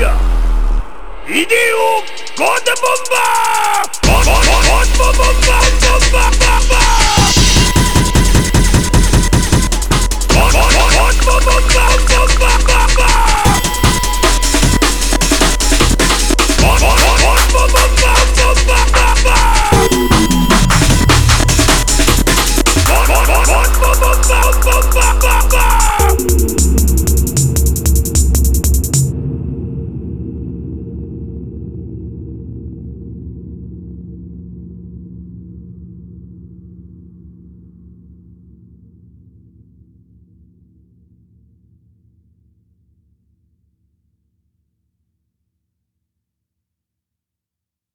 や。イデオゴールドボンバー。